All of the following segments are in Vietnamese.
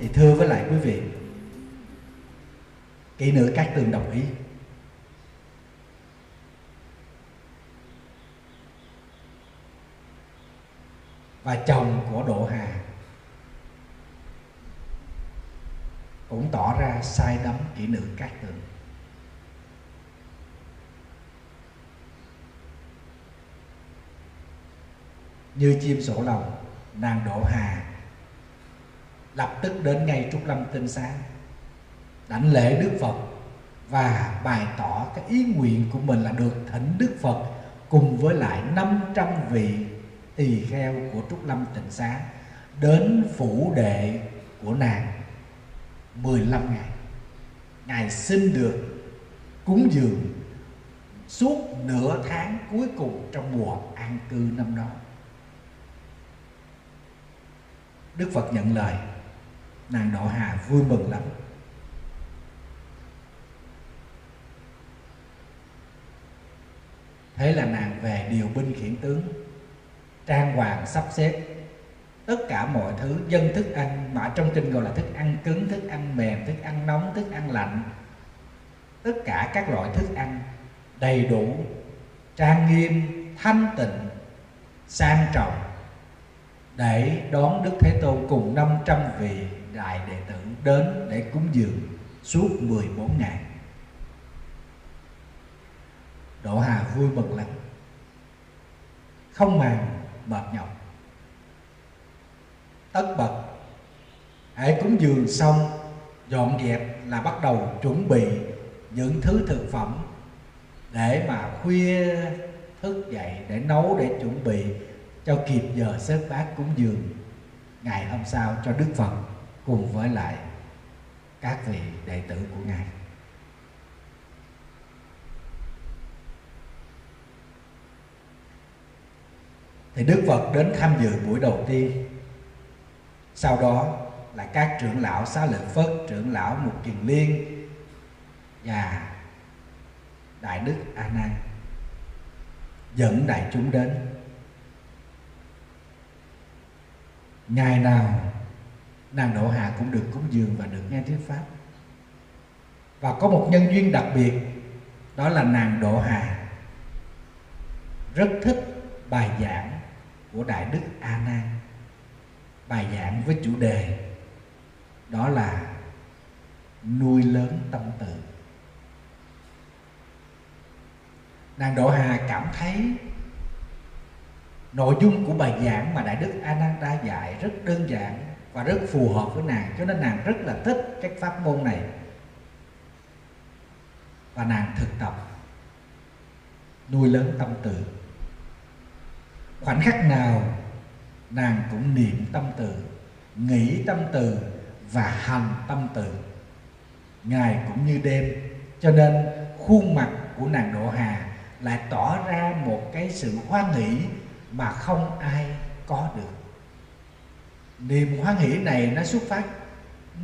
thì thưa với lại quý vị, kỹ nữ các tường đồng ý. Và chồng của Độ Hà cũng tỏ ra sai đắm kỹ nữ cát tường. Như chim sổ lòng nàng Độ Hà lập tức đến ngay Trúc Lâm Tinh Xá đảnh lễ Đức Phật và bày tỏ cái ý nguyện của mình là được thỉnh Đức Phật cùng với lại 500 vị tỳ kheo của Trúc Lâm Tịnh Xá đến phủ đệ của nàng 15 ngày. Ngài xin được cúng dường suốt nửa tháng cuối cùng trong mùa an cư năm đó. Đức Phật nhận lời, nàng Độ Hà vui mừng lắm. Thế là nàng về điều binh khiển tướng, trang hoàng sắp xếp tất cả mọi thứ, dân thức ăn, mà trong kinh gọi là thức ăn cứng, thức ăn mềm, thức ăn nóng, thức ăn lạnh tất cả các loại thức ăn đầy đủ, trang nghiêm, thanh tịnh, sang trọng để đón Đức Thế Tôn cùng 500 vị đại đệ tử đến để cúng dường suốt 14 ngày. Đỗ Hà vui mừng lắm. Không màng, mệt nhọc tất bật, hãy cúng dường xong, dọn dẹp là bắt đầu chuẩn bị những thứ thực phẩm để mà khuya thức dậy để nấu để chuẩn bị cho kịp giờ xếp bát cúng dường ngày hôm sau cho Đức Phật cùng với lại các vị đệ tử của Ngài. thì Đức Phật đến tham dự buổi đầu tiên sau đó là các trưởng lão xá lợi Phất, trưởng lão Mục Kiền Liên và Đại Đức A Nan dẫn đại chúng đến ngày nào nàng Độ Hạ cũng được cúng dường và được nghe thuyết pháp. Và có một nhân duyên đặc biệt, đó là nàng Độ Hà rất thích bài giảng của đại đức a nan. Bài giảng với chủ đề, đó là nuôi lớn tâm từ nàng độ hà cảm thấy nội dung của bài giảng mà đại đức a nan đã dạy rất đơn giản và rất phù hợp với nàng. Cho nên nàng rất là thích cái pháp môn này. Và nàng thực tập, nuôi lớn tâm từ. Khoảnh khắc nào nàng cũng niệm tâm từ, nghĩ tâm từ và hành tâm từ. Ngày cũng như đêm. Cho nên khuôn mặt của nàng độ hà lại tỏ ra một cái sự hoan hỷ mà không ai có được niềm hoan hỷ này nó xuất phát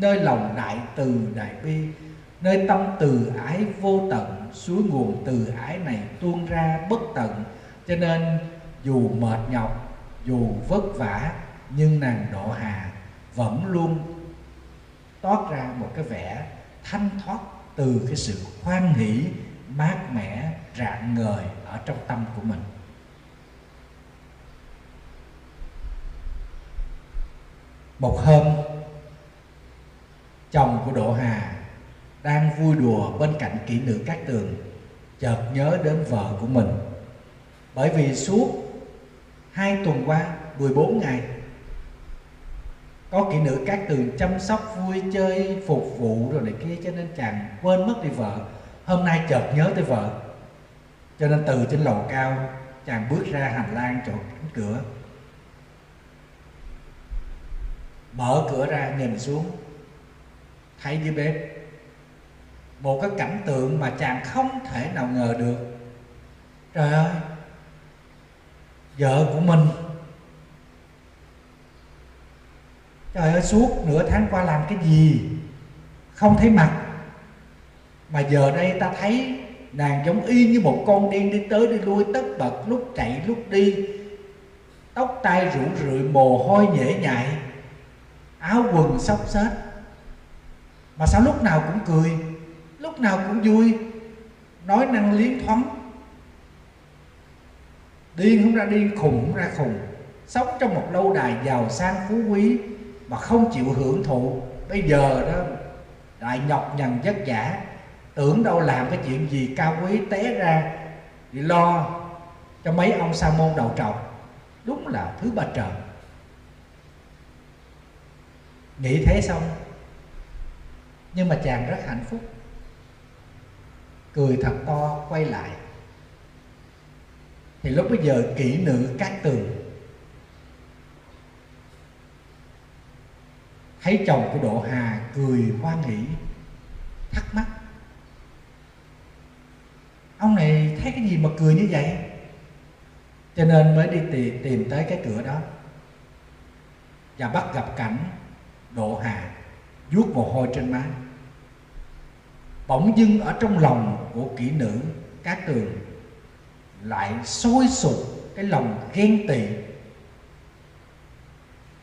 nơi lòng đại từ đại bi, nơi tâm từ ái vô tận, suối nguồn từ ái này tuôn ra bất tận. Cho nên, dù mệt nhọc, dù vất vả, nhưng nàng độ hà vẫn luôn toát ra một cái vẻ thanh thoát từ cái sự hoan hỷ mát mẻ, rạng ngời ở trong tâm của mình. Một hôm chồng của độ hà, đang vui đùa bên cạnh kỹ nữ cát tường, chợt nhớ đến vợ của mình. Bởi vì suốt hai tuần qua 14 ngày, có kỹ nữ cát tường chăm sóc, vui chơi, phục vụ rồi này kia, cho nên chàng quên mất đi vợ. Hôm nay chợt nhớ tới vợ. Cho nên từ trên lầu cao, chàng bước ra hành lang chỗ cánh cửa. Mở cửa ra, nhìn xuống. Thấy dưới bếp. Một cái cảnh tượng mà chàng không thể nào ngờ được. Trời ơi! Vợ của mình. Trời ơi, suốt nửa tháng qua làm cái gì? Không thấy mặt. Mà giờ đây ta thấy nàng giống y như một con điên đi tới đi lui, tất bật, lúc chạy, lúc đi. Tóc tai rủ rượi, mồ hôi nhễ nhại áo quần xốc xếch. Mà sao lúc nào cũng cười, lúc nào cũng vui, nói năng liến thoáng. Điên không ra điên, khùng không ra khùng. Sống trong một lâu đài giàu sang phú quý mà không chịu hưởng thụ. Bây giờ đó lại nhọc nhằn vất vả, tưởng đâu làm cái chuyện gì cao quý té ra thì lo cho mấy ông sa môn đầu trọc. Đúng là thứ ba trời nghĩ thế xong nhưng mà chàng rất hạnh phúc. Cười thật to quay lại. Thì lúc bây giờ kỹ nữ cát tường. Thấy chồng của độ hà cười hoan hỷ thắc mắc. Ông này thấy cái gì mà cười như vậy? Cho nên mới đi tìm, tìm tới cái cửa đó. Và bắt gặp cảnh độ hà, vuốt mồ hôi trên má. Bỗng dưng ở trong lòng của kỹ nữ cát tường lại sôi sục cái lòng ghen tị.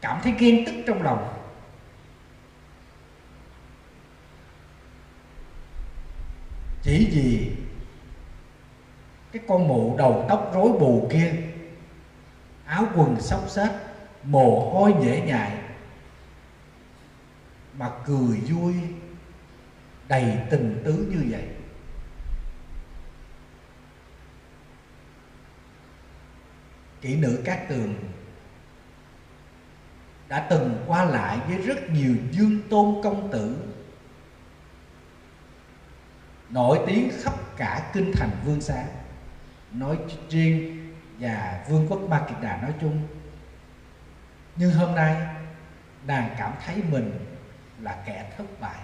Cảm thấy ghen tức trong lòng. Chỉ vì cái con mụ đầu tóc rối bù kia, áo quần xốc xếch, mồ hôi nhễ nhại mà cười vui, đầy tình tứ như vậy. Kỹ nữ cát tường đã từng qua lại với rất nhiều dương tôn công tử, nổi tiếng khắp cả kinh thành vương xá. Nói riêng và vương quốc ma kiệt đà nói chung, nhưng hôm nay nàng cảm thấy mình là kẻ thất bại.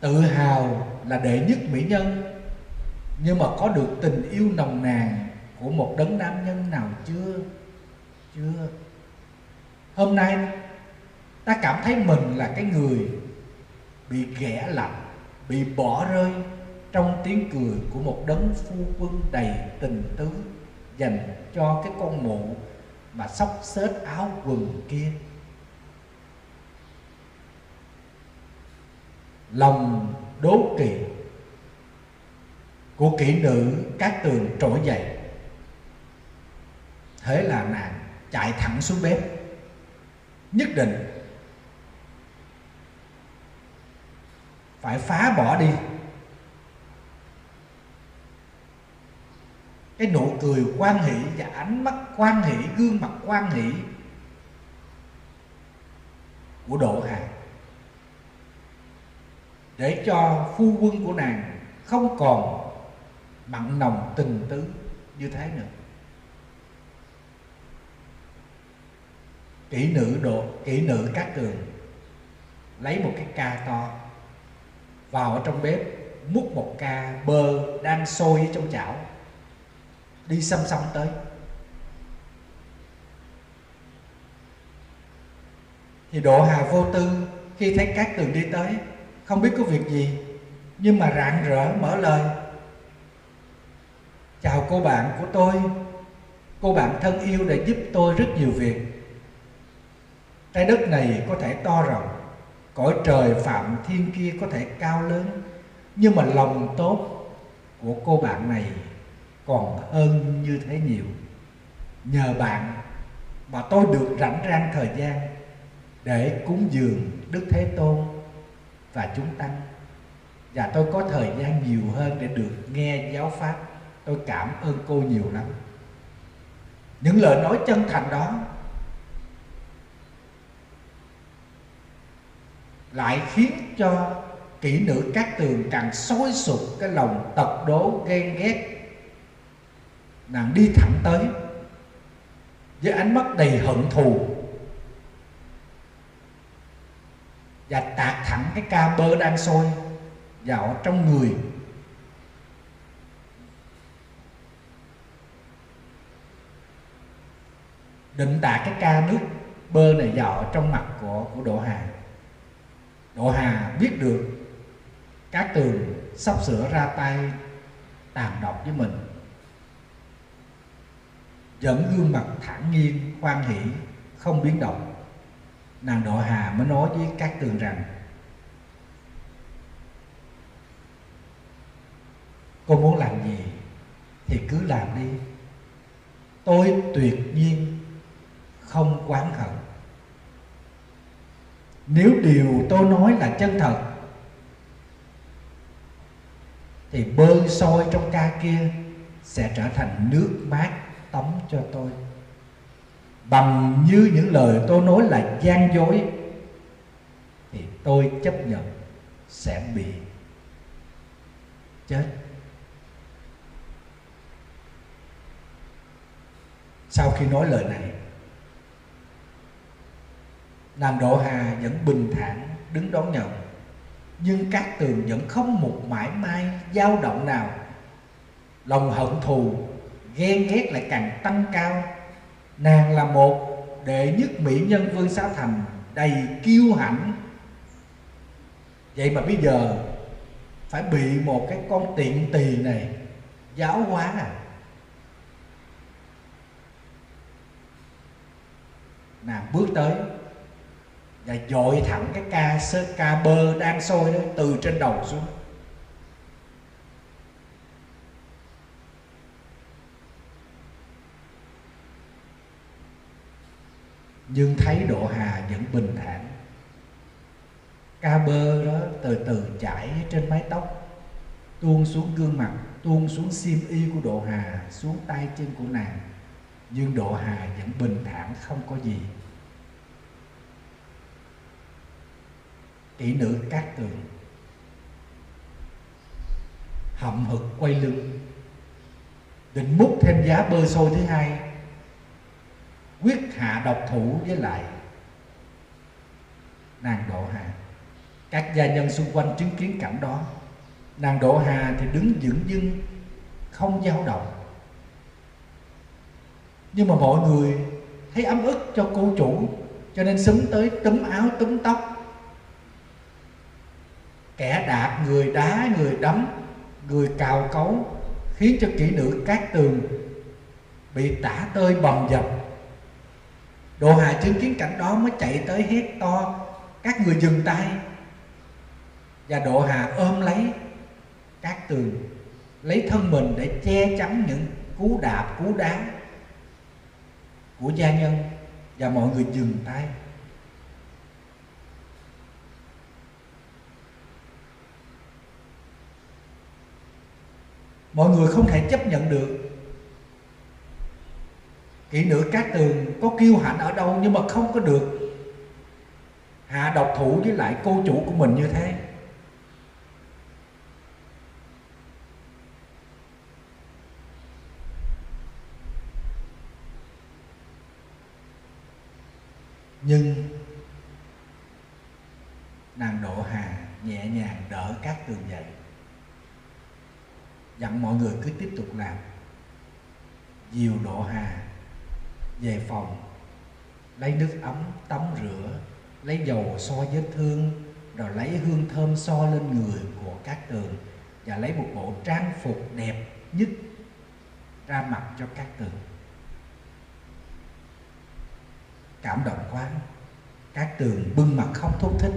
Tự hào là đệ nhất mỹ nhân, nhưng mà có được tình yêu nồng nàn của một đấng nam nhân nào chưa? Chưa. Hôm nay, ta cảm thấy mình là cái người bị ghẻ lạnh, bị bỏ rơi trong tiếng cười của một đấng phu quân đầy tình tứ dành cho cái con mụ mà xóc xếch áo quần kia. Lòng đố kỵ của kỹ nữ các tường trỗi dậy. Thế là nàng chạy thẳng xuống bếp, nhất định phải phá bỏ đi. Cái nụ cười quan hỷ và ánh mắt quan hỷ, gương mặt quan hỷ của độ hàng để cho phu quân của nàng không còn mặn nồng tình tứ như thế nữa. Kỹ nữ độ, kỹ nữ các tường lấy một cái ca to, vào ở trong bếp, múc một ca bơ đang sôi ở trong chảo, đi xăm xăm tới. Thì độ hà vô tư, khi thấy các tường đi tới không biết có việc gì, nhưng mà rạng rỡ mở lời. Chào cô bạn của tôi. Cô bạn thân yêu đã giúp tôi rất nhiều việc. Trái đất này có thể to rộng, cõi trời phạm thiên kia có thể cao lớn, nhưng mà lòng tốt của cô bạn này còn hơn như thế nhiều. Nhờ bạn mà tôi được rảnh rang thời gian để cúng dường đức thế tôn và chúng tăng. Và tôi có thời gian nhiều hơn để được nghe giáo pháp. Tôi cảm ơn cô nhiều lắm. Những lời nói chân thành đó lại khiến cho kỹ nữ các tường càng sôi sục, cái lòng tật đố, ghen ghét. Nàng đi thẳng tới với ánh mắt đầy hận thù. Và tạt thẳng cái ca bơ đang sôi vào trong người. Định tạt cái ca nước bơ này vào trong mặt của của độ hà. Độ hà biết được các tường sắp sửa ra tay tàn độc với mình. Vẫn gương mặt thản nhiên, hoan hỷ, không biến động nàng độ hà mới nói với các tường rằng, cô muốn làm gì thì cứ làm đi. Tôi tuyệt nhiên không quán hận. Nếu điều tôi nói là chân thật, thì bơi sôi trong ca kia sẽ trở thành nước mát tắm cho tôi bằng như những lời tôi nói là gian dối, thì tôi chấp nhận sẽ bị chết. Sau khi nói lời này nàng độ hà vẫn bình thản đứng đón nhận. Nhưng các tường vẫn không một mãi may dao động nào. Lòng hận thù, ghen ghét lại càng tăng cao nàng là một đệ nhất mỹ nhân vương xá thành đầy kiêu hãnh. Vậy mà bây giờ phải bị một cái con tiện tỳ này giáo hóa à? Nàng bước tới và dội thẳng cái ca sơ ca bơ đang sôi đó từ trên đầu xuống. Nhưng thấy độ hà vẫn bình thản. Ca bơ đó từ từ chảy trên mái tóc, tuôn xuống gương mặt, tuôn xuống xiêm y của độ hà, xuống tay chân của nàng. Nhưng độ hà vẫn bình thản, không có gì. Kỹ nữ cát tường. Hậm hực quay lưng. Định múc thêm giá bơ xôi thứ hai quyết hạ độc thủ với lại nàng độ hà. Các gia nhân xung quanh chứng kiến cảnh đó. Nàng độ hà thì đứng dững dưng không dao động. Nhưng mà mọi người thấy ấm ức cho cô chủ, cho nên xúm tới túm áo, túm tóc. Kẻ đạp người đá, người đấm, người cào cấu, khiến cho kỹ nữ cát tường bị tả tơi bầm dập đồ hà chứng kiến cảnh đó mới chạy tới hét to, các người dừng tay. Và độ hà ôm lấy các tường, lấy thân mình để che chắn những cú đạp, cú đá của gia nhân và mọi người dừng tay. Mọi người không thể chấp nhận được kỹ nữ cát tường có kiêu hãnh ở đâu nhưng mà không có được. Hạ độc thủ với lại cô chủ của mình như thế. Nhưng nàng độ hà nhẹ nhàng đỡ các tường dậy. Dặn mọi người cứ tiếp tục làm. Diều độ hà về phòng. Lấy nước ấm, tắm rửa, lấy dầu so vết thương, rồi lấy hương thơm so lên người của các tường, và lấy một bộ trang phục đẹp nhất ra mặt cho các tường. Cảm động quá. Các tường bưng mặt khóc thúc thích.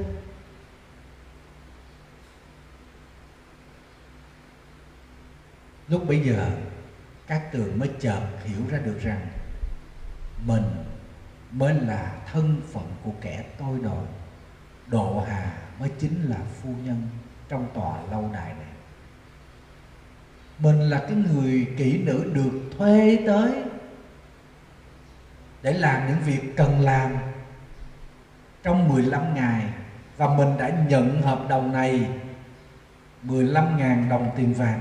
Lúc bây giờ, các tường mới chợt hiểu ra được rằng mình mới là thân phận của kẻ tôi đòi, độ hà mới chính là phu nhân trong tòa lâu đài này. Mình là cái người kỹ nữ được thuê tới để làm những việc cần làm trong 15 ngày, và mình đã nhận hợp đồng này 15.000 đồng tiền vàng.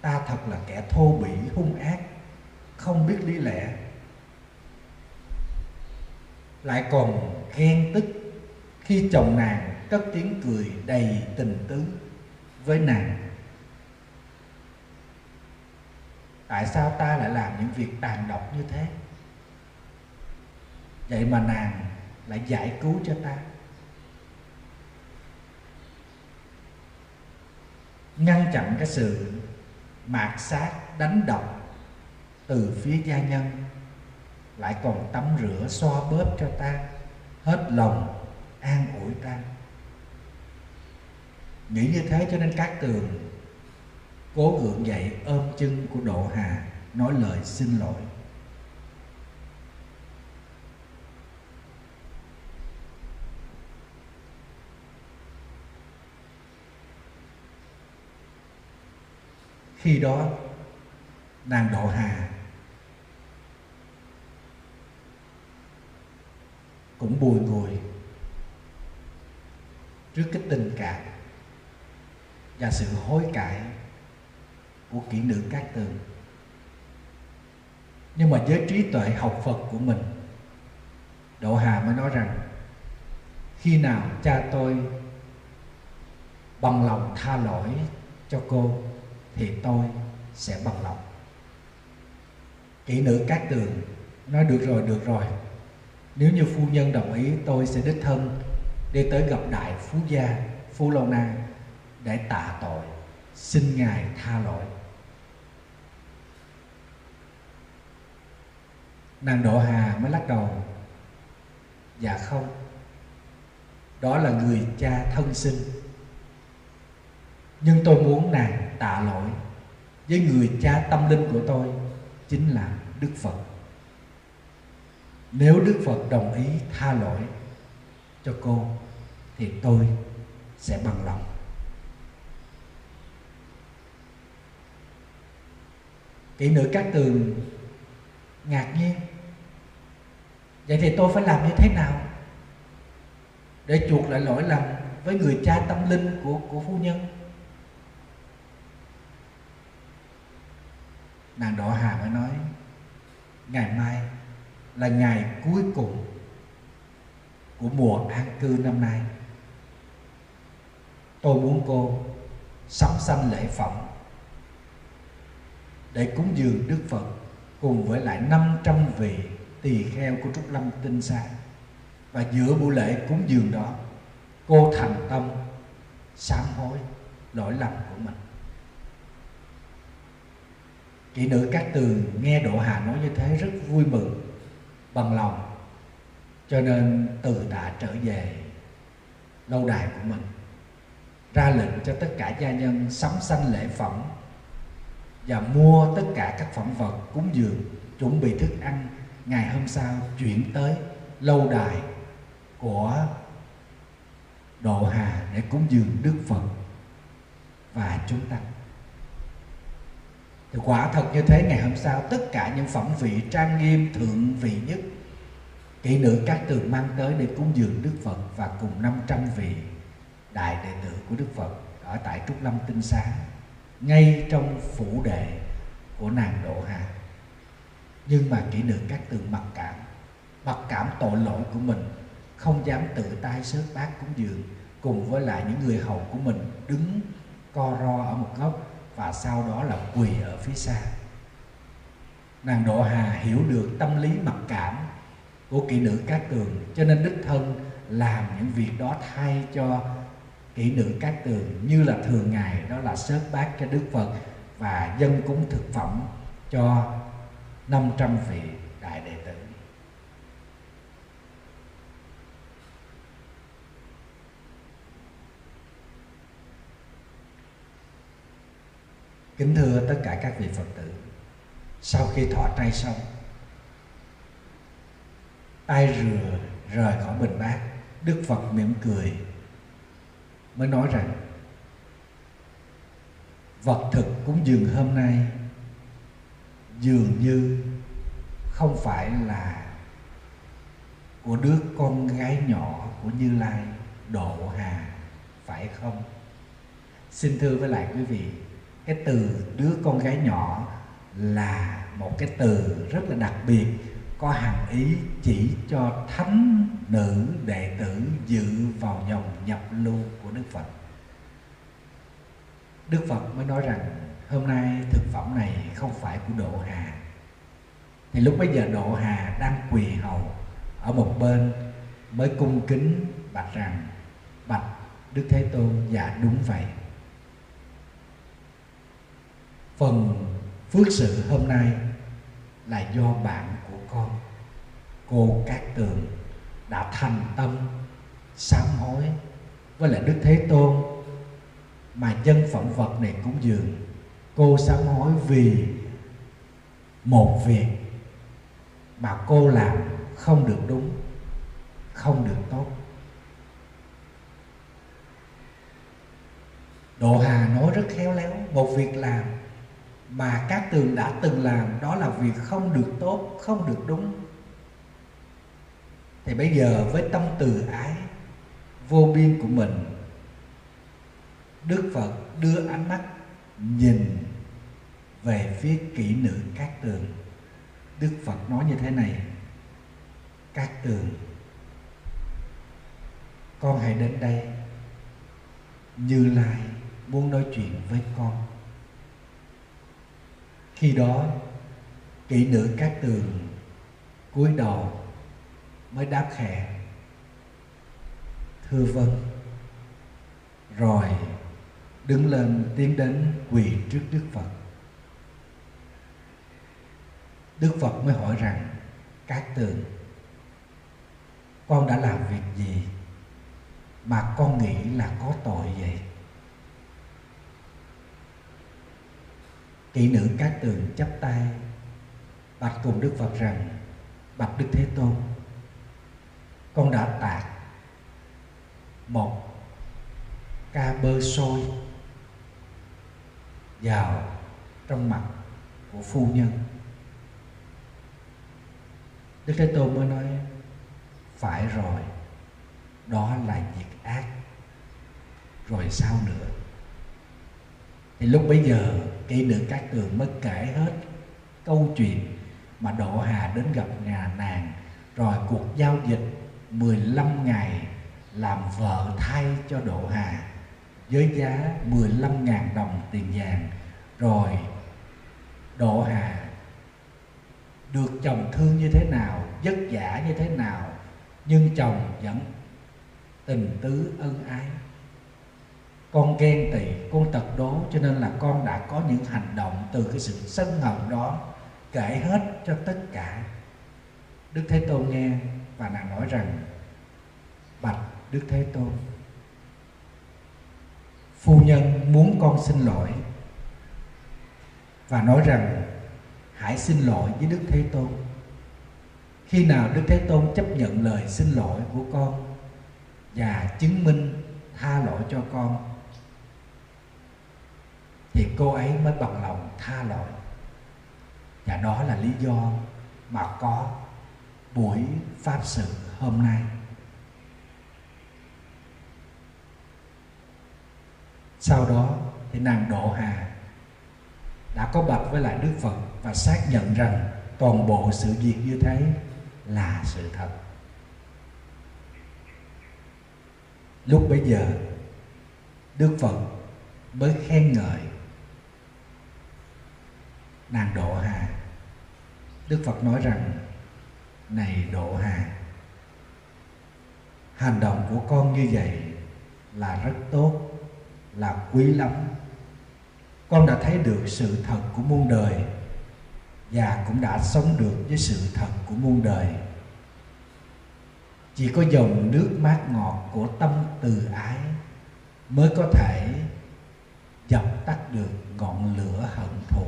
Ta thật là kẻ thô bỉ, hung ác, không biết lý lẽ lại còn ghen tức khi chồng nàng cất tiếng cười đầy tình tứ với nàng. Tại sao ta lại làm những việc tàn độc như thế? Vậy mà nàng lại giải cứu cho ta. Ngăn chặn cái sự mạt sát đánh đập từ phía gia nhân lại còn tắm rửa, xoa bóp cho ta. Hết lòng, an ủi ta. Nghĩ như thế cho nên các tường cố gượng dậy, ôm chân của độ hà, nói lời xin lỗi. Khi đó, nàng độ hà cũng bùi ngùi trước cái tình cảm và sự hối cải của kỹ nữ Cát Tường. Nhưng mà với trí tuệ học Phật của mình, Độ Hà mới nói rằng khi nào cha tôi bằng lòng tha lỗi cho cô thì tôi sẽ bằng lòng. Kỹ nữ Cát Tường nói được rồi, được rồi. Nếu như phu nhân đồng ý, tôi sẽ đích thân đi tới gặp đại phú gia Phú Lâu Na, để tạ tội. Xin ngài tha lỗi. Nàng độ hà mới lắc đầu. Dạ không. Đó là người cha thân sinh. Nhưng tôi muốn nàng tạ lỗi với người cha tâm linh của tôi, chính là đức phật nếu đức phật đồng ý tha lỗi cho cô, thì tôi sẽ bằng lòng. Kỹ nữ các tường ngạc nhiên. Vậy thì tôi phải làm như thế nào để chuộc lại lỗi lầm với người cha tâm linh của của phu nhân? Nàng đỏ hà mới nói, ngày mai là ngày cuối cùng của mùa an cư năm nay. Tôi muốn cô sắm sanh lễ phẩm để cúng dường Đức Phật cùng với lại 500 vị tỳ kheo của Trúc Lâm Tinh Sa và giữa buổi lễ cúng dường đó, cô thành tâm sám hối lỗi lầm của mình. Chị nữ các tường nghe Độ Hà nói như thế rất vui mừng bằng lòng cho nên từ đã trở về lâu đài của mình, ra lệnh cho tất cả gia nhân sắm sanh lễ phẩm và mua tất cả các phẩm vật cúng dường chuẩn bị thức ăn ngày hôm sau chuyển tới lâu đài của Độ Hà để cúng dường Đức Phật và chúng ta. Thì quả thật như thế, ngày hôm sau tất cả những phẩm vị trang nghiêm, thượng vị nhất, kỹ nữ các tường mang tới để cúng dường Đức Phật và cùng 500 vị đại đệ tử của Đức Phật ở tại Trúc Lâm Tinh Xá, ngay trong phủ đệ của nàng Độ Hà. Nhưng mà kỹ nữ các tường mặc cảm mặc cảm tội lỗi của mình, không dám tự tay sớt bát cúng dường, cùng với lại những người hầu của mình đứng co ro ở một góc và sau đó là quỳ ở phía xa. Nàng Độ Hà hiểu được tâm lý mặc cảm của kỹ nữ Cát Tường, cho nên đích thân làm những việc đó thay cho kỹ nữ Cát Tường như là thường ngày, đó là sớt bát cho Đức Phật và dân cúng thực phẩm cho 500 vị đại đệ tử. Kính thưa tất cả các vị Phật tử, sau khi thọ trai xong, ai rửa rời khỏi bình bát, Đức Phật mỉm cười mới nói rằng vật thực cúng dường hôm nay dường như không phải là của đứa con gái nhỏ của Như Lai Độ Hà phải không? Xin thưa với lại quý vị, cái từ đứa con gái nhỏ là một cái từ rất là đặc biệt, có hàm ý chỉ cho thánh nữ đệ tử dự vào dòng nhập lưu của Đức Phật. Đức Phật mới nói rằng, hôm nay thực phẩm này không phải của Độ Hà. Thì lúc bây giờ Độ Hà đang quỳ hầu ở một bên mới cung kính bạch rằng, bạch, Đức Thế Tôn dạ đúng vậy. Phần phước sự hôm nay là do bạn của con. Cô Cát Tường đã thành tâm sám hối với lại đức thế tôn mà dân phẩm vật này cũng dường. Cô sám hối vì một việc mà cô làm không được đúng, không được tốt. Độ Hà nói rất khéo léo, Một việc làm mà các tường đã từng làm Đó là việc không được tốt, không được đúng. Thì bây giờ với tâm từ ái Vô biên của mình Đức Phật đưa ánh mắt nhìn về phía kỹ nữ các tường. Đức Phật nói như thế này Các tường Con hãy đến đây Như Lai muốn nói chuyện với con khi đó, kỹ nữ các tường cúi đầu mới đáp khẽ, thưa vâng. Rồi đứng lên tiến đến quỳ trước đức phật. Đức phật mới hỏi rằng các tường, con đã làm việc gì mà con nghĩ là có tội vậy? Kỹ nữ cát tường chắp tay, bạch cùng đức phật rằng, bạch đức thế tôn, con đã tạc một ca bơ sôi vào trong mặt của phu nhân. Đức thế tôn mới nói, phải rồi, đó là việc ác, rồi sao nữa? Thì lúc bấy giờ kỹ nữ các tường mới kể hết câu chuyện mà Độ Hà đến gặp nhà nàng. Rồi cuộc giao dịch 15 ngày làm vợ thay cho Độ Hà với giá 15.000 đồng tiền vàng. Rồi Độ Hà được chồng thương như thế nào, vất vả như thế nào, nhưng chồng vẫn tình tứ ân ái con ghen tị, con tật đố, cho nên là con đã có những hành động từ cái sự sân hận đó kể hết cho tất cả. Đức thế tôn nghe và nàng nói rằng, bạch đức thế tôn, phu nhân muốn con xin lỗi và nói rằng, hãy xin lỗi với đức thế tôn. Khi nào đức thế tôn chấp nhận lời xin lỗi của con và chứng minh tha lỗi cho con thì cô ấy mới bằng lòng tha lỗi. Và đó là lý do mà có buổi pháp sự hôm nay. Sau đó thì nàng độ hà đã có bạch với lại đức phật và xác nhận rằng toàn bộ sự việc như thế là sự thật. Lúc bấy giờ, đức phật mới khen ngợi nàng độ hà. Đức phật nói rằng, này độ hà, hành động của con như vậy là rất tốt, là quý lắm. Con đã thấy được sự thật của muôn đời và cũng đã sống được với sự thật của muôn đời. Chỉ có dòng nước mát ngọt của tâm từ ái mới có thể dập tắt được ngọn lửa hận thù.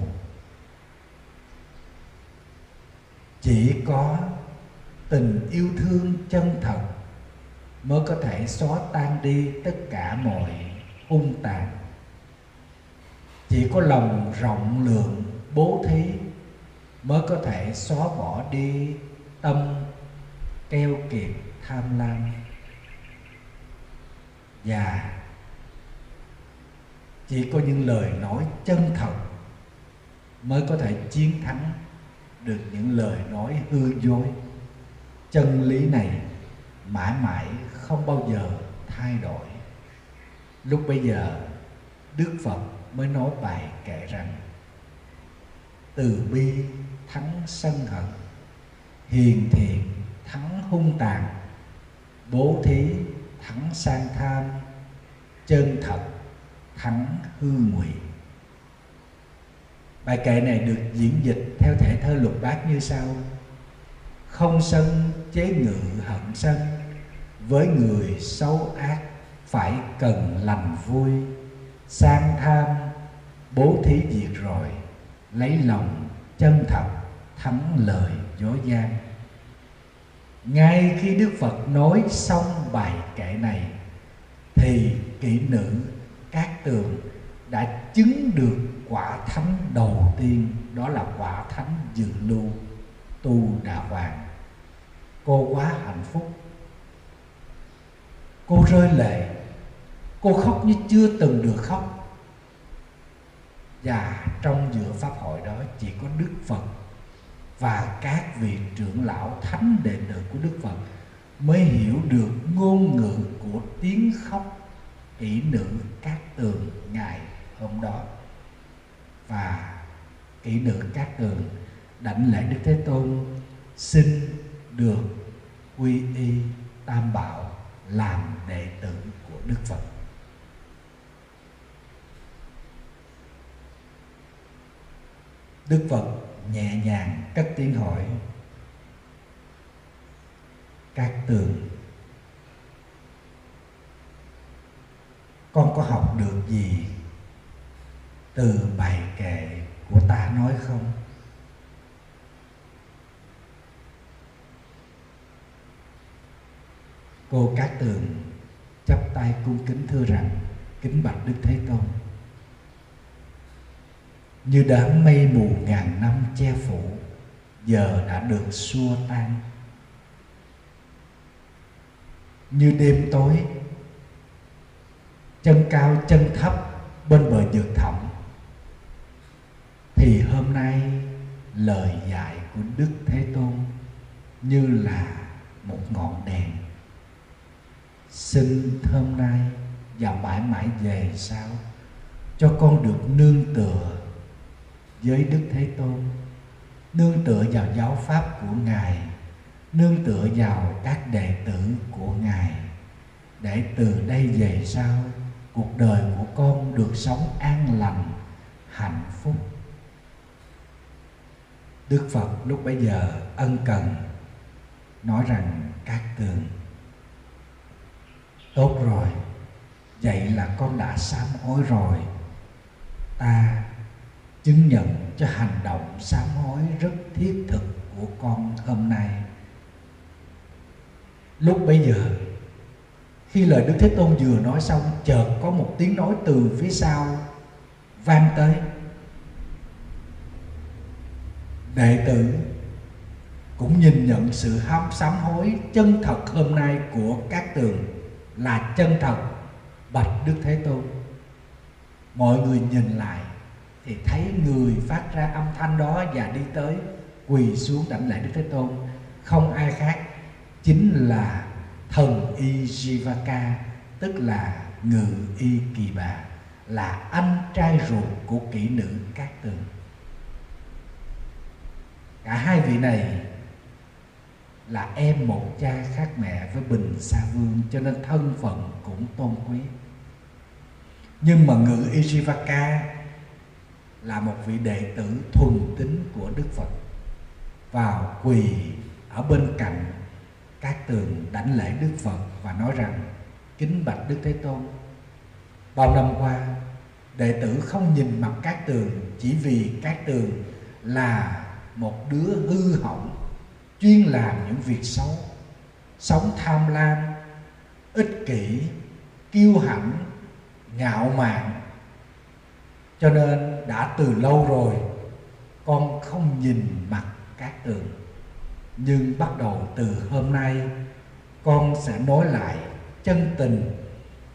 Chỉ có tình yêu thương chân thật mới có thể xóa tan đi tất cả mọi hung tàn. Chỉ có lòng rộng lượng bố thí mới có thể xóa bỏ đi tâm keo kiệt tham lam. Và chỉ có những lời nói chân thật mới có thể chiến thắng được những lời nói hư dối. Chân lý này mãi mãi không bao giờ thay đổi. Lúc bây giờ, đức phật mới nói bài kệ rằng, từ bi thắng sân hận, hiền thiện thắng hung tàn, bố thí thắng sang tham, chân thật thắng hư ngụy. Bài kệ này được diễn dịch theo thể thơ lục bát như sau. Không sân chế ngự hận sân, với người xấu ác phải cần lành vui. Sang tham, bố thí diệt rồi, lấy lòng chân thật thắng lời dối gian ngay khi đức phật nói xong bài kệ này, thì kỹ nữ các tường đã chứng được quả thánh đầu tiên, đó là quả thánh dự lưu, tu đà hoàng cô quá hạnh phúc. Cô rơi lệ. Cô khóc như chưa từng được khóc. Và trong giữa pháp hội đó chỉ có đức phật và các vị trưởng lão thánh đệ tử của đức phật mới hiểu được ngôn ngữ của tiếng khóc kỹ nữ các tường ngày hôm đó và kỹ nữ các tường đảnh lễ đức thế tôn, xin được quy y tam bảo làm đệ tử của đức phật. Đức phật nhẹ nhàng cất tiếng hỏi, các tường con có học được gì từ bài kệ của ta nói không? Cô cát tường chắp tay cung kính thưa rằng, kính bạch đức thế tôn. Như đám mây mù ngàn năm che phủ, giờ đã được xua tan. Như đêm tối, chân cao chân thấp bên bờ vực thẳm thì hôm nay lời dạy của đức thế tôn như là một ngọn đèn. Xin hôm nay và mãi mãi về sau cho con được nương tựa với đức thế tôn, nương tựa vào giáo pháp của ngài, nương tựa vào các đệ tử của ngài, để từ đây về sau, cuộc đời của con được sống an lành, hạnh phúc đức phật lúc bấy giờ ân cần nói rằng các tường, tốt rồi, vậy là con đã sám hối rồi. Ta chứng nhận cho hành động sám hối rất thiết thực của con hôm nay. Lúc bấy giờ, khi lời đức thế tôn vừa nói xong, chợt có một tiếng nói từ phía sau vang tới đệ tử cũng nhìn nhận sự hám sám hối chân thật hôm nay của các tường là chân thật, bạch đức thế tôn. Mọi người nhìn lại thì thấy người phát ra âm thanh đó và đi tới, quỳ xuống đảnh lễ đức thế tôn. Không ai khác chính là thần y Jivaka tức là ngự y kỳ bà, là anh trai ruột của kỹ nữ cát tường cả hai vị này là em một cha khác mẹ với bình sa vương, cho nên thân phận cũng tôn quý. Nhưng mà ngự Ishivaka là một vị đệ tử thuần tín của Đức Phật vào quỳ ở bên cạnh các tường đảnh lễ Đức Phật và nói rằng, kính bạch Đức Thế Tôn, bao năm qua, đệ tử không nhìn mặt các tường chỉ vì các tường là một đứa hư hỏng, chuyên làm những việc xấu, sống tham lam, ích kỷ, kiêu hãnh, ngạo mạn. Cho nên đã từ lâu rồi, con không nhìn mặt các tường nhưng bắt đầu từ hôm nay, con sẽ nói lại chân tình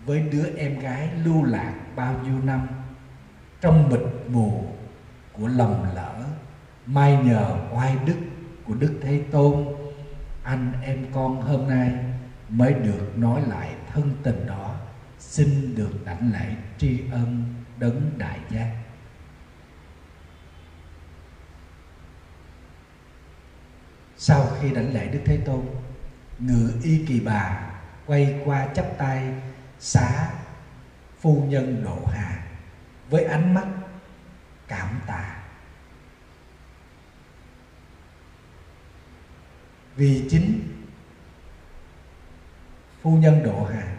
với đứa em gái lưu lạc bao nhiêu năm trong mịt mù của lầm lỡ mai nhờ oai đức của đức thế tôn, anh em con hôm nay mới được nói lại thân tình đó. Xin được đảnh lễ tri ân đấng đại giác. Sau khi đảnh lễ đức thế tôn, ngự y kỳ bà quay qua chắp tay xá phu nhân độ hà với ánh mắt cảm tạ. Vì chính phu nhân độ hà,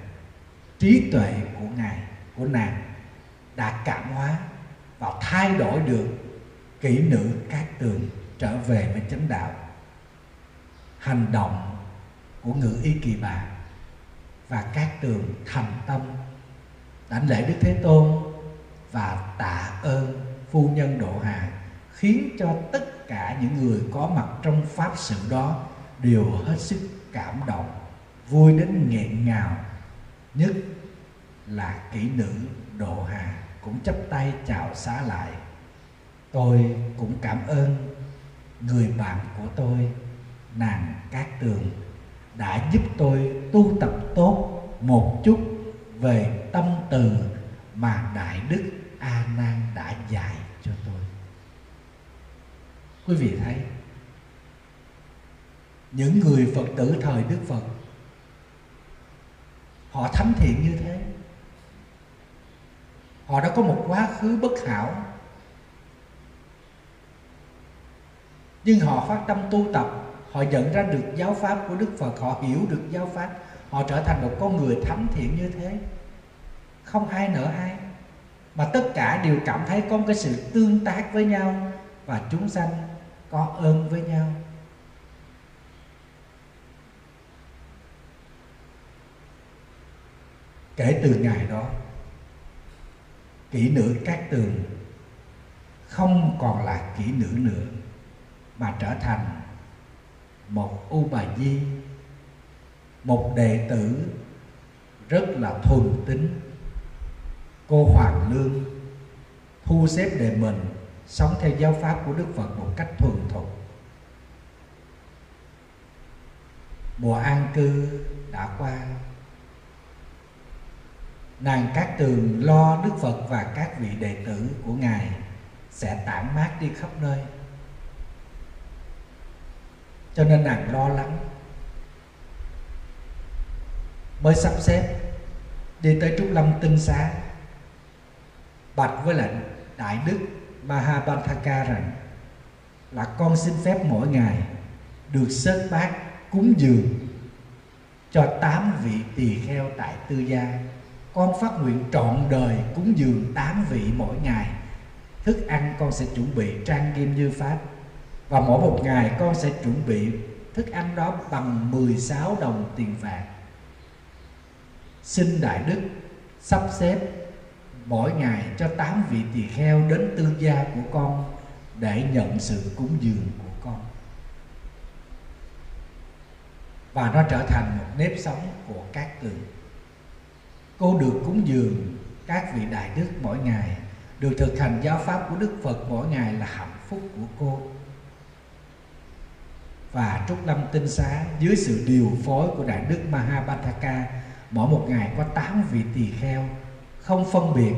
trí tuệ của ngài, của nàng đã cảm hóa và thay đổi được kỹ nữ các tường trở về với chánh đạo. Hành động của ngự y kỳ bà và các tường thành tâm đảnh lễ đức thế tôn và tạ ơn phu nhân độ hà, khiến cho tất cả những người có mặt trong pháp sự đó đều hết sức cảm động, vui đến nghẹn ngào. Nhất là kỹ nữ độ hà cũng chấp tay chào xá lại. Tôi cũng cảm ơn người bạn của tôi, nàng cát tường, đã giúp tôi tu tập tốt một chút về tâm từ mà đại đức a nan đã dạy cho tôi. Quý vị thấy những người phật tử thời đức phật, họ thánh thiện như thế. Họ đã có một quá khứ bất hảo. Nhưng họ phát tâm tu tập, họ nhận ra được giáo pháp của đức phật, họ hiểu được giáo pháp, họ trở thành một con người thánh thiện như thế. Không ai nợ ai, mà tất cả đều cảm thấy có một cái sự tương tác với nhau và chúng sanh có ơn với nhau. Kể từ ngày đó, kỹ nữ các tường không còn là kỹ nữ nữa, mà trở thành một u bà di, một đệ tử rất là thuần tính. Cô hoàng lương thu xếp để mình sống theo giáo pháp của đức phật một cách thuần thục. Mùa an cư đã qua nàng cát tường lo đức phật và các vị đệ tử của ngài sẽ tản mát đi khắp nơi. Cho nên nàng lo lắng. Mới sắp xếp, đi tới trúc lâm tinh xá. Bạch với lệnh đại đức Mahabantaka rằng là con xin phép mỗi ngày được sớt bát cúng dường cho tám vị tỳ kheo tại tư gia con phát nguyện trọn đời cúng dường tám vị mỗi ngày. Thức ăn con sẽ chuẩn bị trang nghiêm như pháp. Và mỗi một ngày con sẽ chuẩn bị thức ăn đó bằng 16 đồng tiền vàng. Xin đại đức sắp xếp mỗi ngày cho tám vị tỳ kheo đến tư gia của con để nhận sự cúng dường của con. Và nó trở thành một nếp sống của các tường cô được cúng dường, các vị đại đức mỗi ngày được thực hành giáo pháp của đức phật mỗi ngày là hạnh phúc của cô. Và trúc lâm tinh xá dưới sự điều phối của đại đức mahabhataka mỗi một ngày có tám vị tỳ kheo. Không phân biệt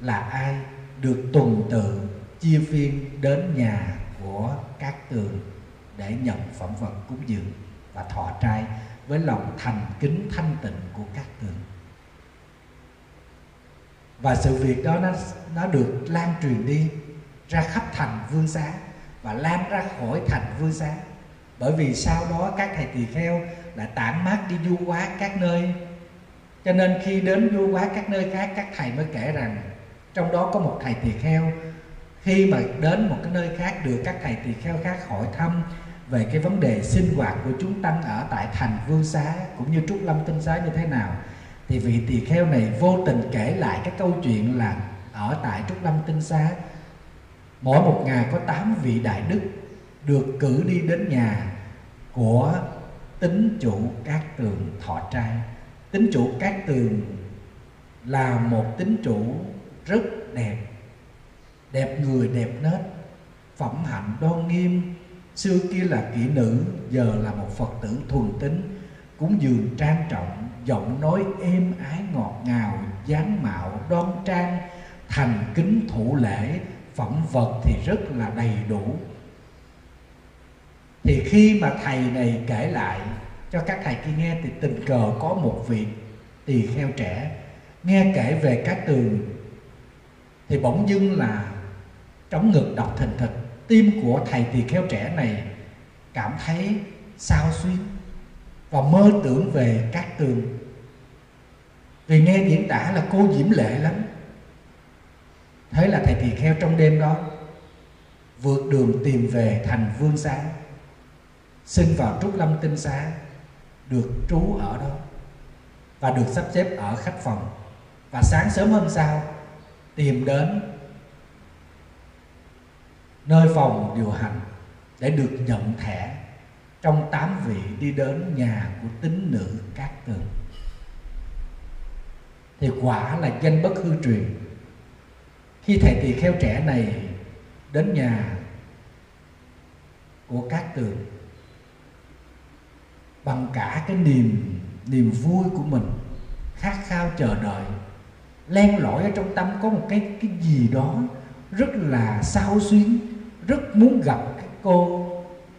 là ai được tuần tự chia phiên đến nhà của các tường để nhận phẩm vật cúng dường và thọ trai với lòng thành kính thanh tịnh của các tường và sự việc đó nó nó được lan truyền đi ra khắp thành vương xá và lan ra khỏi thành vương xá. Bởi vì sau đó các thầy tỳ kheo là tản mát đi du quá các nơi. Cho nên khi đến du quá các nơi khác, các thầy mới kể rằng trong đó có một thầy tỳ kheo. Khi mà đến một cái nơi khác, được các thầy tỳ kheo khác hỏi thăm về cái vấn đề sinh hoạt của chúng tăng ở tại thành vương xá, cũng như trúc lâm tinh xá như thế nào thì vị tỳ kheo này vô tình kể lại cái câu chuyện là ở tại trúc lâm tinh xá, mỗi một ngày có tám vị đại đức được cử đi đến nhà của tính chủ các tường thọ trai. Tính chủ các tường là một tính chủ rất đẹp đẹp người, đẹp nết, phẩm hạnh đoan nghiêm. Xưa kia là kỹ nữ, giờ là một phật tử thuần tính cúng dường trang trọng giọng nói êm ái ngọt ngào, dáng mạo đoan trang, thành kính thủ lễ, phẩm vật thì rất là đầy đủ. Thì khi mà thầy này kể lại cho các thầy kia nghe thì tình cờ có một vị tỳ kheo trẻ, nghe kể về các từ thì bỗng dưng là trống ngực đập thình thịch tim của thầy tỳ kheo trẻ này cảm thấy sao xuyến và mơ tưởng về các tường. Vì nghe diễn tả là cô diễm lệ lắm. Thế là thầy tỳ kheo trong đêm đó vượt đường tìm về thành vương xá, xin vào trúc lâm tinh xá, được trú ở đó và được sắp xếp ở khách phòng. Và sáng sớm hôm sau, tìm đến nơi phòng điều hành để được nhận thẻ trong tám vị đi đến nhà của tín nữ cát tường thì quả là danh bất hư truyền. Khi thầy tỳ kheo trẻ này đến nhà của cát tường bằng cả cái niềm niềm vui của mình, khát khao chờ đợi, len lỏi ở trong tâm có một cái cái gì đó rất là sao xuyến, rất muốn gặp cái cô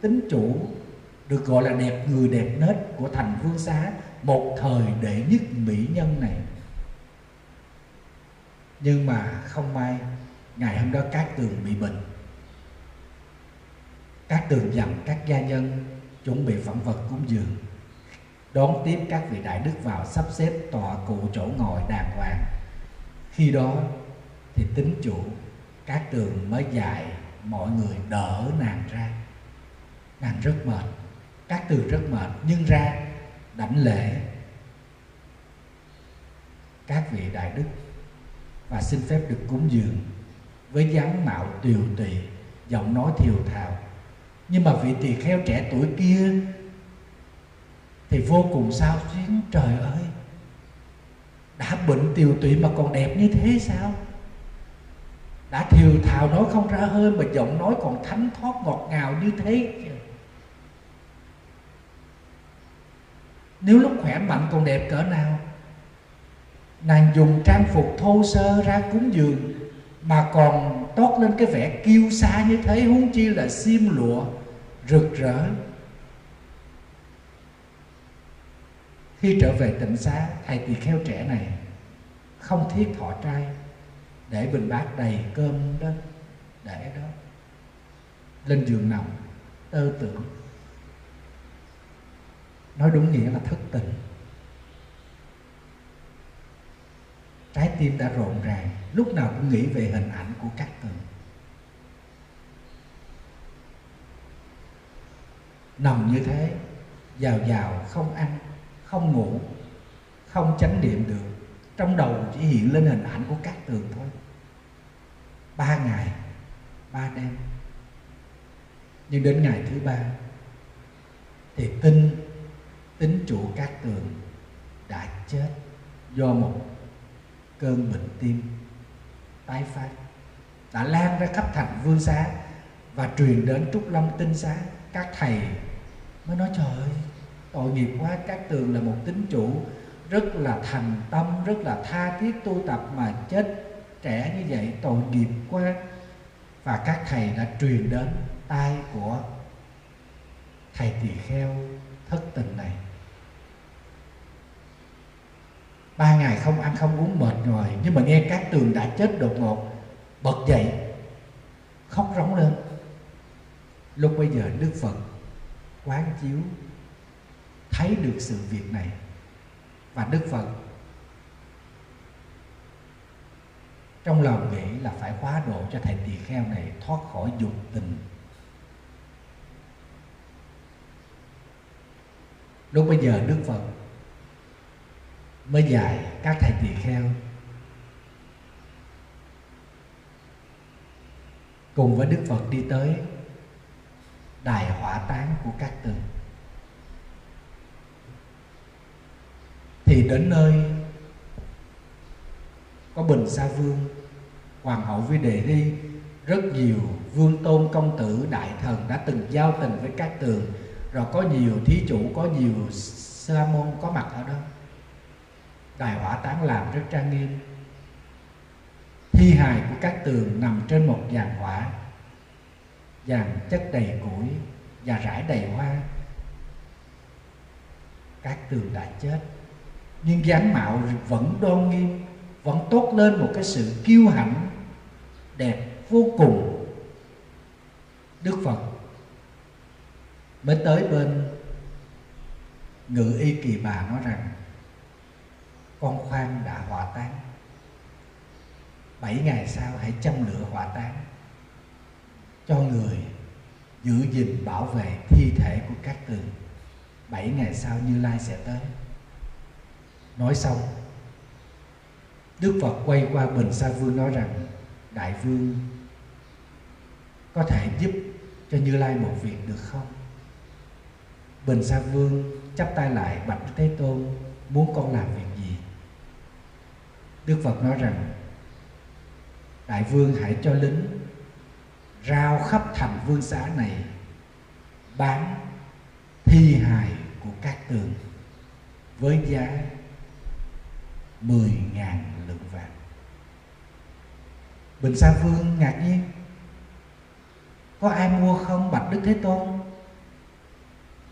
tính chủ được gọi là đẹp người đẹp nết của thành vương xá, một thời đệ nhất mỹ nhân này. Nhưng mà không may, ngày hôm đó các tường bị bệnh. Các tường dặn các gia nhân chuẩn bị phẩm vật cúng dường. Đón tiếp các vị đại đức vào sắp xếp tọa cụ chỗ ngồi đàng hoàng. Khi đó thì tính chủ, các tường mới dạy mọi người đỡ nàng ra. Nàng rất mệt các từ rất mệt, nhưng ra, đảnh lễ các vị đại đức và xin phép được cúng dường với dáng mạo tiều tụy, giọng nói thiều thào. Nhưng mà vị tỳ kheo trẻ tuổi kia thì vô cùng sao xuyến, trời ơi, đã bệnh tiều tụy mà còn đẹp như thế sao? Đã thiều thào nói không ra hơi mà giọng nói còn thánh thoát ngọt ngào như thế nếu lúc khỏe mạnh còn đẹp cỡ nào? Nàng dùng trang phục thô sơ ra cúng dường, mà còn toát lên cái vẻ kiêu sa như thế, huống chi là xiêm lụa, rực rỡ. Khi trở về tỉnh xá, thầy tỳ kheo trẻ này không thiết thọ trai, để bình bát đầy cơm đó để đó. Lên giường nằm, tơ tưởng nói đúng nghĩa là thất tỉnh. Trái tim đã rộn ràng, lúc nào cũng nghĩ về hình ảnh của các tường nằm như thế vào vào không ăn, không ngủ, không chánh niệm được, trong đầu chỉ hiện lên hình ảnh của các tường thôi. Ba ngày, ba đêm. Nhưng đến ngày thứ ba, thì tin tính chủ các tường đã chết do một cơn bệnh tim tái phát, đã lan ra khắp thành vương xá và truyền đến trúc lâm tinh xá. Các thầy mới nói, trời ơi, tội nghiệp quá, các tường là một tín chủ rất là thành tâm, rất là tha thiết tu tập mà chết trẻ như vậy, tội nghiệp quá. Và các thầy đã truyền đến tai của thầy tỳ kheo thất tình này. Ba ngày không ăn, không uống, mệt rồi nhưng mà nghe các tường đã chết đột ngột, bật dậy, khóc rống lên. Lúc bây giờ đức phật quán chiếu, thấy được sự việc này. Và đức phật trong lòng nghĩ là phải hóa độ cho thầy tỳ kheo này thoát khỏi dục tình. Lúc bây giờ đức phật mới dạy các thầy tỳ kheo. Cùng với đức phật đi tới đài hỏa táng của các tường thì đến nơi, có bình sa vương, hoàng hậu với đề đi. Rất nhiều vương tôn công tử, đại thần đã từng giao tình với các tường. Rồi có nhiều thí chủ, có nhiều sa môn có mặt ở đó đài hỏa táng làm rất trang nghiêm. Thi hài của các tường nằm trên một giàn hỏa dàn chất đầy củi và rải đầy hoa. Các tường đã chết, nhưng dáng mạo vẫn đoan nghiêm, vẫn tốt lên một cái sự kiêu hãnh, đẹp vô cùng. Đức phật mới tới bên ngự y kỳ bà nói rằng con khoan đã hỏa táng bảy ngày sau hãy châm lửa hỏa táng cho người giữ gìn bảo vệ thi thể của các tường. Bảy ngày sau như lai sẽ tới. Nói xong, đức phật quay qua bình sa vương nói rằng, đại vương, có thể giúp cho như lai một việc được không? Bình sa vương chắp tay lại, bạch thế tôn, muốn con làm việc đức phật nói rằng, đại vương hãy cho lính rao khắp thành vương xã này bán thi hài của các tường với giá 10.000 lượng vàng. Bình Sa Vương ngạc nhiên, Có ai mua không, Bạch Đức Thế Tôn?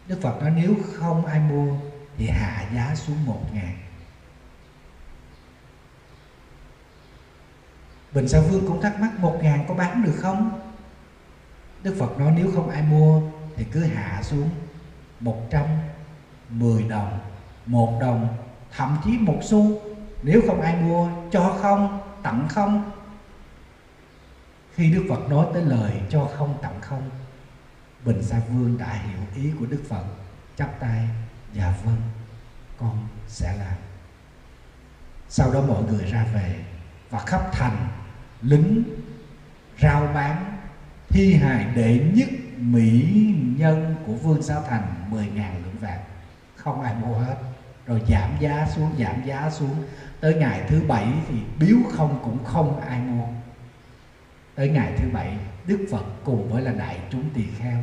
Đức Phật nói, nếu không ai mua Thì hạ giá xuống một ngàn. Bình Sa Vương cũng thắc mắc một ngàn có bán được không? Đức Phật nói nếu không ai mua Thì cứ hạ xuống một trăm mười đồng, một đồng, thậm chí một xu. Nếu không ai mua, cho không, tặng không? Khi Đức Phật nói tới lời cho không, tặng không, Bình Sa Vương đã hiểu ý của Đức Phật, chắp tay dạ vâng con sẽ làm. Sau đó mọi người ra về và khắp thành lính rao bán, thi hài đệ nhất mỹ nhân của vương sao thành 10.000 lượng vàng. Không ai mua hết. Rồi giảm giá xuống, giảm giá xuống. Tới ngày thứ bảy thì biếu không cũng không ai mua. Tới ngày thứ bảy, đức phật cùng với là đại chúng tỳ kheo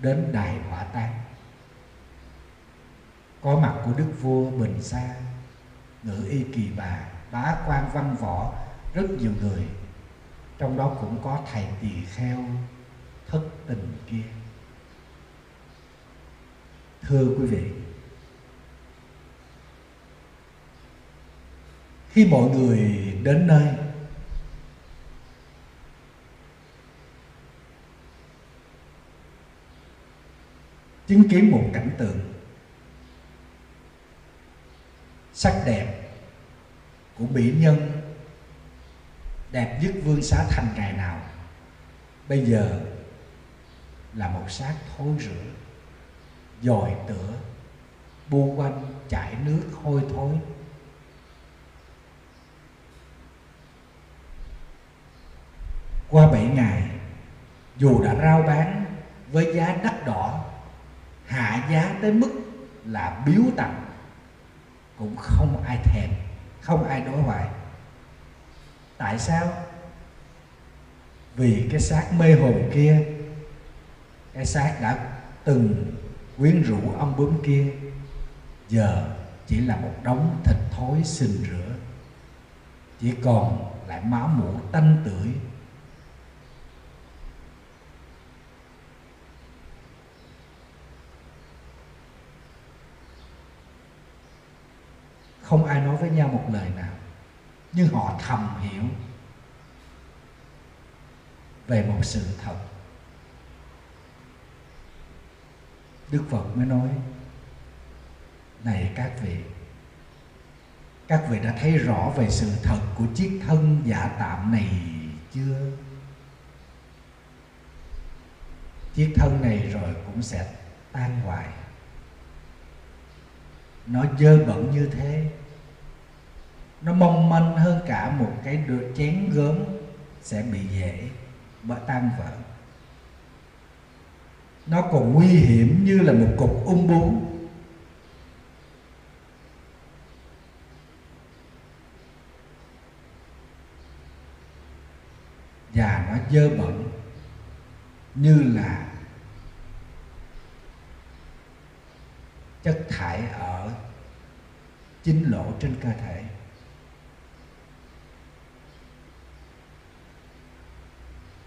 đến đài hỏa táng. Có mặt của đức vua bình sa, ngự y kỳ bà, bá quan văn võ, rất nhiều người trong đó cũng có thầy tỳ kheo thất tình kia. Thưa quý vị, khi mọi người đến nơi, chứng kiến một cảnh tượng sắc đẹp của mỹ nhân đẹp nhất vương xá thành ngày nào. Bây giờ là một xác thối rữa dòi tửa, bu quanh, chảy nước, hôi thối. Qua bảy ngày, dù đã rao bán với giá đắt đỏ, hạ giá tới mức là biếu tặng, cũng không ai thèm, không ai đối hoài tại sao? Vì cái xác mê hồn kia, cái xác đã từng quyến rũ ông bướm kia, giờ chỉ là một đống thịt thối sình rửa. Chỉ còn lại máu mũ tanh tưởi. Không ai nói với nhau một lời nào nhưng họ thầm hiểu về một sự thật. Đức phật mới nói, này các vị các vị đã thấy rõ về sự thật của chiếc thân giả tạm này chưa? Chiếc thân này rồi cũng sẽ tan hoại nó dơ bẩn như thế nó mong manh hơn cả một cái đứa chén gớm sẽ bị dễ bởi tan vỡ. Nó còn nguy hiểm như là một cục ung bướu và nó dơ bẩn như là chất thải ở chính lỗ trên cơ thể.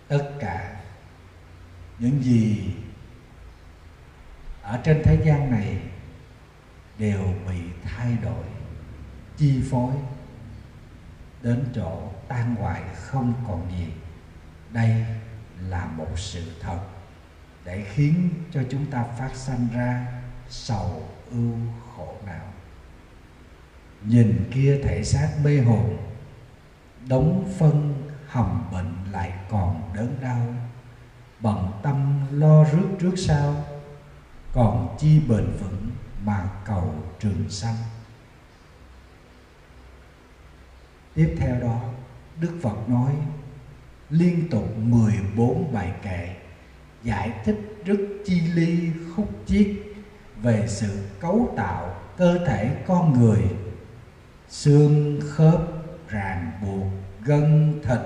Tất cả những gì ở trên thế gian này đều bị thay đổi, chi phối đến chỗ tan hoại không còn gì. Đây là một sự thật để khiến cho chúng ta phát sanh ra sầu ưu khổ não. Nhìn kia thể xác mê hồn, đóng phân hầm bệnh lại còn đớn đau. Bận tâm lo rước trước sau, còn chi bền vững mà cầu trường sanh. Tiếp theo đó, đức phật nói, liên tục 14 bài kệ, giải thích rất chi ly khúc chiết về sự cấu tạo cơ thể con người. Xương khớp ràng buộc gân thịt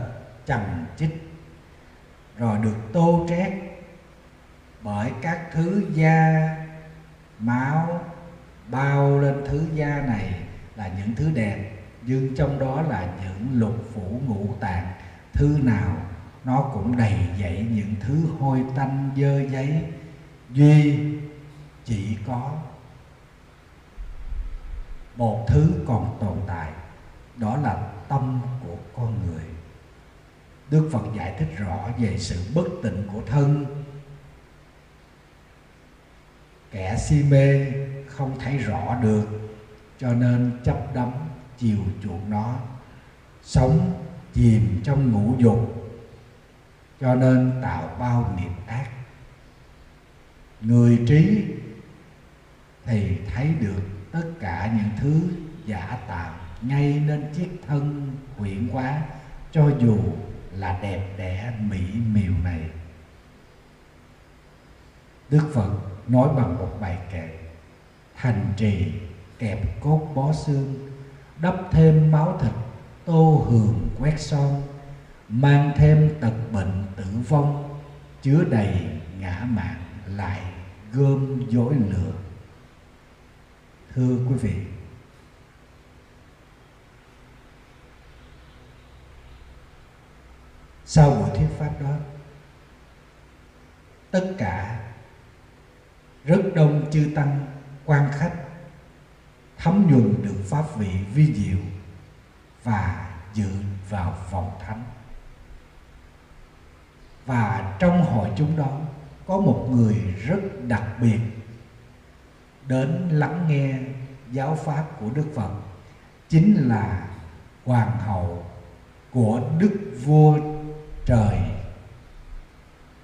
chằng chích, rồi được tô trét bởi các thứ da máu bao lên thứ da này là những thứ đẹp, nhưng trong đó là những lục phủ ngũ tạng. Thứ nào nó cũng đầy dậy những thứ hôi tanh dơ giấy, duy chỉ có một thứ còn tồn tại, đó là tâm của con người đức phật giải thích rõ về sự bất tịnh của thân. Kẻ si mê không thấy rõ được, cho nên chấp đắm chiều chuộng nó, sống chìm trong ngũ dục, cho nên tạo bao nghiệp ác. Người trí thì thấy được tất cả những thứ giả tạo ngay nên chiếc thân quyển quá cho dù là đẹp đẽ, mỹ miều này. Đức phật nói bằng một bài kệ, thành trì, kẹp cốt bó xương, đắp thêm máu thịt, tô hường quét son, mang thêm tật bệnh tử vong, chứa đầy ngã mạng lại gom dối lửa. Thưa quý vị sau buổi thuyết pháp đó, tất cả rất đông chư tăng, quan khách thấm nhuần được pháp vị vi diệu và dự vào vòng thánh. Và trong hội chúng đó, có một người rất đặc biệt đến lắng nghe giáo pháp của Đức Phật, chính là hoàng hậu của đức vua trời.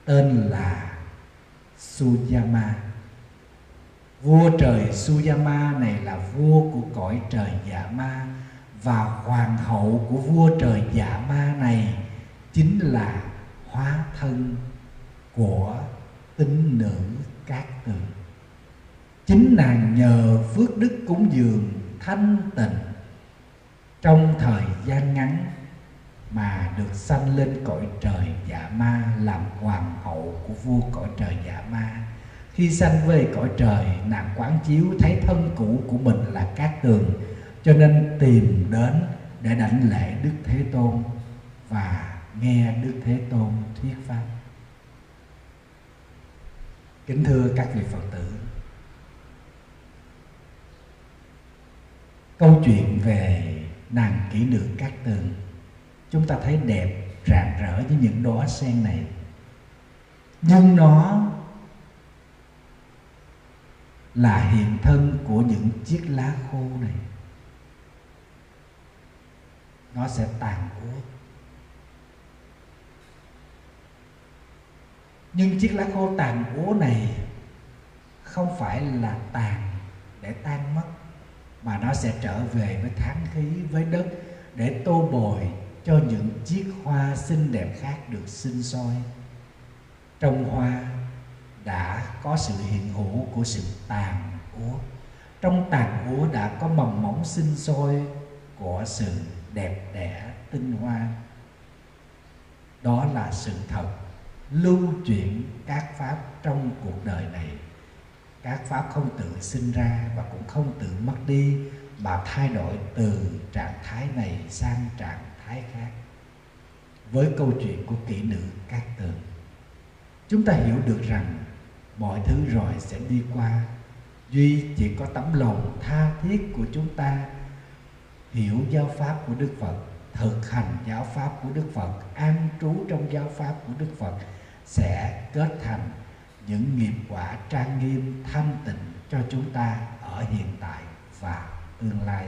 Tên là Suyama. Vua trời Suyama này là vua của cõi trời Dạ Ma, và hoàng hậu của vua trời Dạ Ma này chính là hóa thân của tín nữ cát tường. Chính nàng nhờ phước đức cúng dường thanh tịnh trong thời gian ngắn mà được sanh lên cõi trời dạ ma, làm hoàng hậu của vua cõi trời dạ ma. Khi sanh về cõi trời, nàng quán chiếu thấy thân cũ của mình là cát tường, cho nên tìm đến để đảnh lễ đức thế tôn và nghe đức thế tôn thuyết pháp. Kính thưa các vị phật tử, câu chuyện về nàng kỹ nữ cát tường chúng ta thấy đẹp, rạng rỡ với những đóa sen này. Nhưng nó là hiện thân của những chiếc lá khô này. Nó sẽ tàn úa nhưng chiếc lá khô tàn úa này không phải là tàn để tan mất, mà nó sẽ trở về với tháng khí, với đất, để tô bồi cho những chiếc hoa xinh đẹp khác được sinh sôi. Trong hoa đã có sự hiện hữu của sự tàn úa. Trong tàn úa đã có mầm móng sinh sôi của sự đẹp đẽ tinh hoa. Đó là sự thật lưu chuyển các pháp trong cuộc đời này. Các pháp không tự sinh ra và cũng không tự mất đi, mà thay đổi từ trạng thái này sang trạng thái khác với câu chuyện của kỹ nữ cát tường. Chúng ta hiểu được rằng mọi thứ rồi sẽ đi qua. Duy chỉ có tấm lòng tha thiết của chúng ta hiểu giáo pháp của đức phật, thực hành giáo pháp của đức phật, an trú trong giáo pháp của đức phật sẽ kết thành những nghiệp quả trang nghiêm thanh tịnh cho chúng ta ở hiện tại và tương lai.